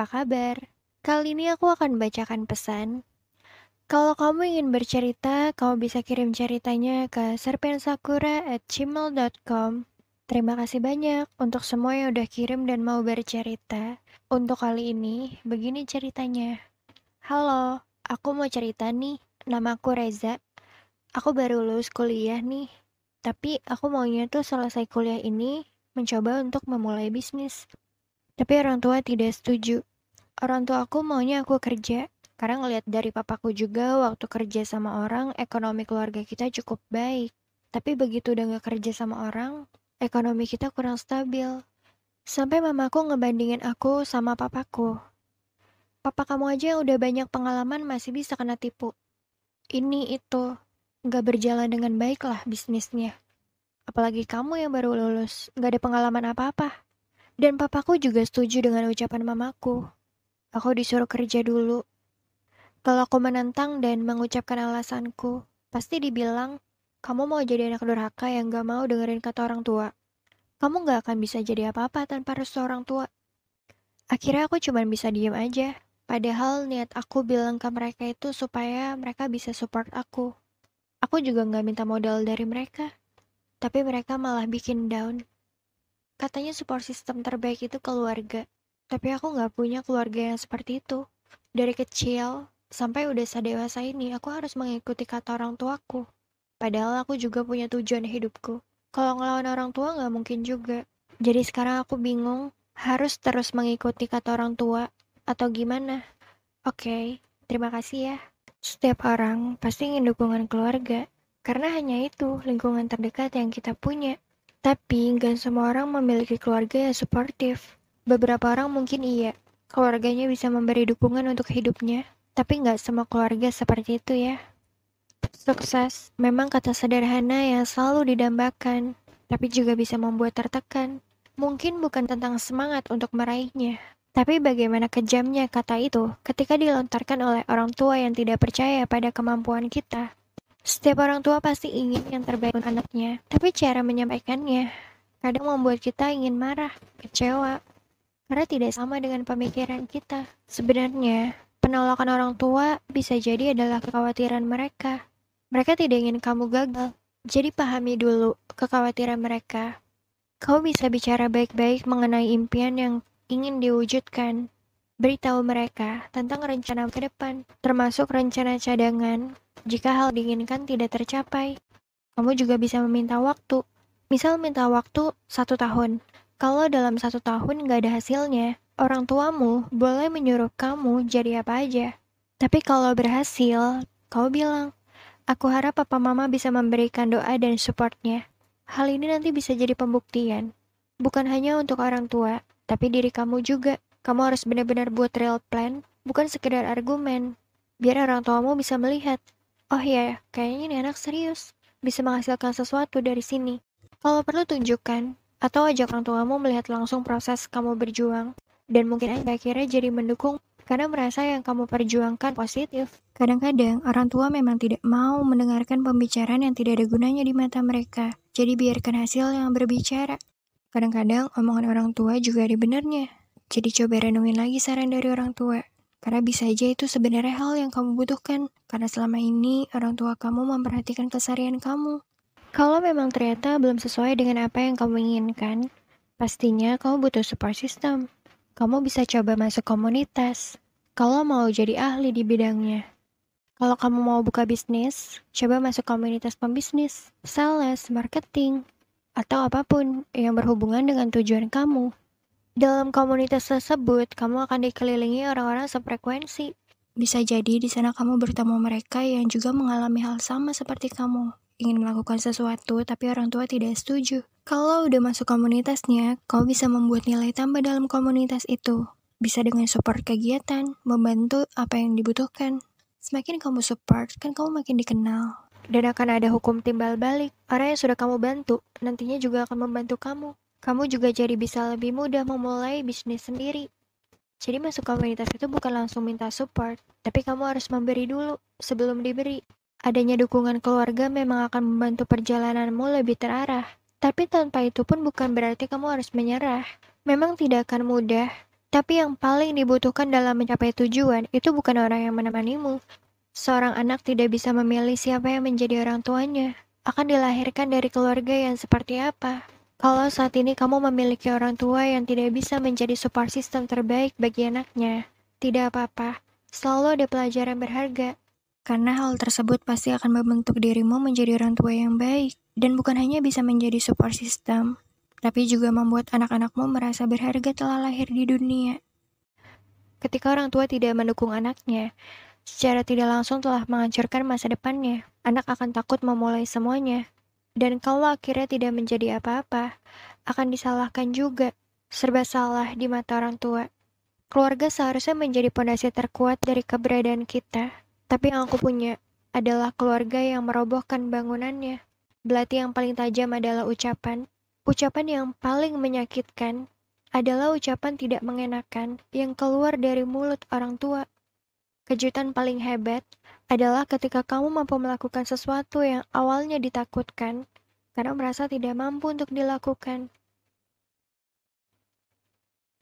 apa kabar? Kali ini aku akan bacakan pesan. Kalau kamu ingin bercerita, kamu bisa kirim ceritanya ke serpensakura@gmail.com. Terima kasih banyak untuk semua yang udah kirim dan mau bercerita. Untuk kali ini, begini ceritanya. Halo, aku mau cerita nih. Namaku Reza. Aku baru lulus kuliah nih. Tapi aku maunya tuh selesai kuliah ini mencoba untuk memulai bisnis. Tapi orang tua tidak setuju. Orang tua aku maunya aku kerja. Karena ngeliat dari papaku juga waktu kerja sama orang, ekonomi keluarga kita cukup baik. Tapi begitu udah gak kerja sama orang, ekonomi kita kurang stabil. Sampai mamaku ngebandingin aku sama papaku. Papa kamu aja yang udah banyak pengalaman masih bisa kena tipu. Ini itu, gak berjalan dengan baik lah bisnisnya. Apalagi kamu yang baru lulus, gak ada pengalaman apa-apa. Dan papaku juga setuju dengan ucapan mamaku. Aku disuruh kerja dulu. Kalau aku menentang dan mengucapkan alasanku, pasti dibilang, kamu mau jadi anak durhaka yang gak mau dengerin kata orang tua. Kamu gak akan bisa jadi apa-apa tanpa restu orang tua. Akhirnya aku cuma bisa diem aja. Padahal niat aku bilang ke mereka itu supaya mereka bisa support aku. Aku juga gak minta modal dari mereka. Tapi mereka malah bikin down. Katanya support system terbaik itu keluarga. Tapi aku gak punya keluarga yang seperti itu. Dari kecil sampai udah sedewasa ini, aku harus mengikuti kata orang tuaku. Padahal aku juga punya tujuan hidupku. Kalau ngelawan orang tua gak mungkin juga. Jadi sekarang aku bingung, harus terus mengikuti kata orang tua atau gimana? Oke, okay, terima kasih ya. Setiap orang pasti ingin dukungan keluarga, karena hanya itu lingkungan terdekat yang kita punya. Tapi nggak semua orang memiliki keluarga yang suportif. Beberapa orang mungkin iya, keluarganya bisa memberi dukungan untuk hidupnya, tapi nggak semua keluarga seperti itu ya. Sukses memang kata sederhana yang selalu didambakan, tapi juga bisa membuat tertekan. Mungkin bukan tentang semangat untuk meraihnya, tapi bagaimana kejamnya kata itu ketika dilontarkan oleh orang tua yang tidak percaya pada kemampuan kita. Setiap orang tua pasti ingin yang terbaik untuk anaknya, tapi cara menyampaikannya kadang membuat kita ingin marah, kecewa, karena tidak sama dengan pemikiran kita. Sebenarnya, penolakan orang tua bisa jadi adalah kekhawatiran mereka. Mereka tidak ingin kamu gagal, jadi pahami dulu kekhawatiran mereka. Kau bisa bicara baik-baik mengenai impian yang ingin diwujudkan. Beritahu mereka tentang rencana ke depan, termasuk rencana cadangan jika hal diinginkan tidak tercapai. Kamu juga bisa meminta waktu. Misal minta waktu satu tahun. Kalau dalam satu tahun nggak ada hasilnya, orang tuamu boleh menyuruh kamu jadi apa aja. Tapi kalau berhasil, kau bilang, aku harap papa mama bisa memberikan doa dan supportnya. Hal ini nanti bisa jadi pembuktian. Bukan hanya untuk orang tua, tapi diri kamu juga. Kamu harus benar-benar buat real plan, bukan sekedar argumen. Biar orang tuamu bisa melihat, oh iya, kayaknya ini anak serius, bisa menghasilkan sesuatu dari sini. Kalau perlu tunjukkan, atau ajak orang tuamu melihat langsung proses kamu berjuang, dan mungkin akhirnya jadi mendukung karena merasa yang kamu perjuangkan positif. Kadang-kadang orang tua memang tidak mau mendengarkan pembicaraan yang tidak ada gunanya di mata mereka, jadi biarkan hasil yang berbicara. Kadang-kadang omongan orang tua juga ada benernya. Jadi coba renungin lagi saran dari orang tua. Karena bisa aja itu sebenarnya hal yang kamu butuhkan. Karena selama ini orang tua kamu memperhatikan kesarian kamu. Kalau memang ternyata belum sesuai dengan apa yang kamu inginkan, pastinya kamu butuh support system. Kamu bisa coba masuk komunitas. Kalau mau jadi ahli di bidangnya. Kalau kamu mau buka bisnis, coba masuk komunitas pembisnis, sales, marketing, atau apa pun yang berhubungan dengan tujuan kamu. Dalam komunitas tersebut, kamu akan dikelilingi orang-orang sefrekuensi. Bisa jadi di sana kamu bertemu mereka yang juga mengalami hal sama seperti kamu. Ingin melakukan sesuatu, tapi orang tua tidak setuju. Kalau udah masuk komunitasnya, kau bisa membuat nilai tambah dalam komunitas itu. Bisa dengan support kegiatan, membantu apa yang dibutuhkan. Semakin kamu support, kan kamu makin dikenal. Dan akan ada hukum timbal balik. Orang yang sudah kamu bantu, nantinya juga akan membantu kamu. Kamu juga jadi bisa lebih mudah memulai bisnis sendiri. Jadi masuk komunitas itu bukan langsung minta support, tapi kamu harus memberi dulu sebelum diberi. Adanya dukungan keluarga memang akan membantu perjalananmu lebih terarah. Tapi tanpa itu pun bukan berarti kamu harus menyerah. Memang tidak akan mudah, Tapi yang paling dibutuhkan dalam mencapai tujuan itu bukan orang yang menemanimu. Seorang anak tidak bisa memilih siapa yang menjadi orang tuanya. Akan dilahirkan dari keluarga yang seperti apa. Kalau saat ini kamu memiliki orang tua yang tidak bisa menjadi support system terbaik bagi anaknya, tidak apa-apa. Selalu ada pelajaran berharga. Karena hal tersebut pasti akan membentuk dirimu menjadi orang tua yang baik. Dan bukan hanya bisa menjadi support system, tapi juga membuat anak-anakmu merasa berharga telah lahir di dunia. Ketika orang tua tidak mendukung anaknya, secara tidak langsung telah menghancurkan masa depannya. Anak akan takut memulai semuanya. Dan kalau akhirnya tidak menjadi apa-apa, akan disalahkan juga. Serba salah di mata orang tua. Keluarga seharusnya menjadi pondasi terkuat dari keberadaan kita. Tapi yang aku punya adalah keluarga yang merobohkan bangunannya. Belati yang paling tajam adalah ucapan, Ucapan yang paling menyakitkan adalah ucapan tidak mengenakan yang keluar dari mulut orang tua. Kejutan paling hebat adalah ketika kamu mampu melakukan sesuatu yang awalnya ditakutkan karena merasa tidak mampu untuk dilakukan.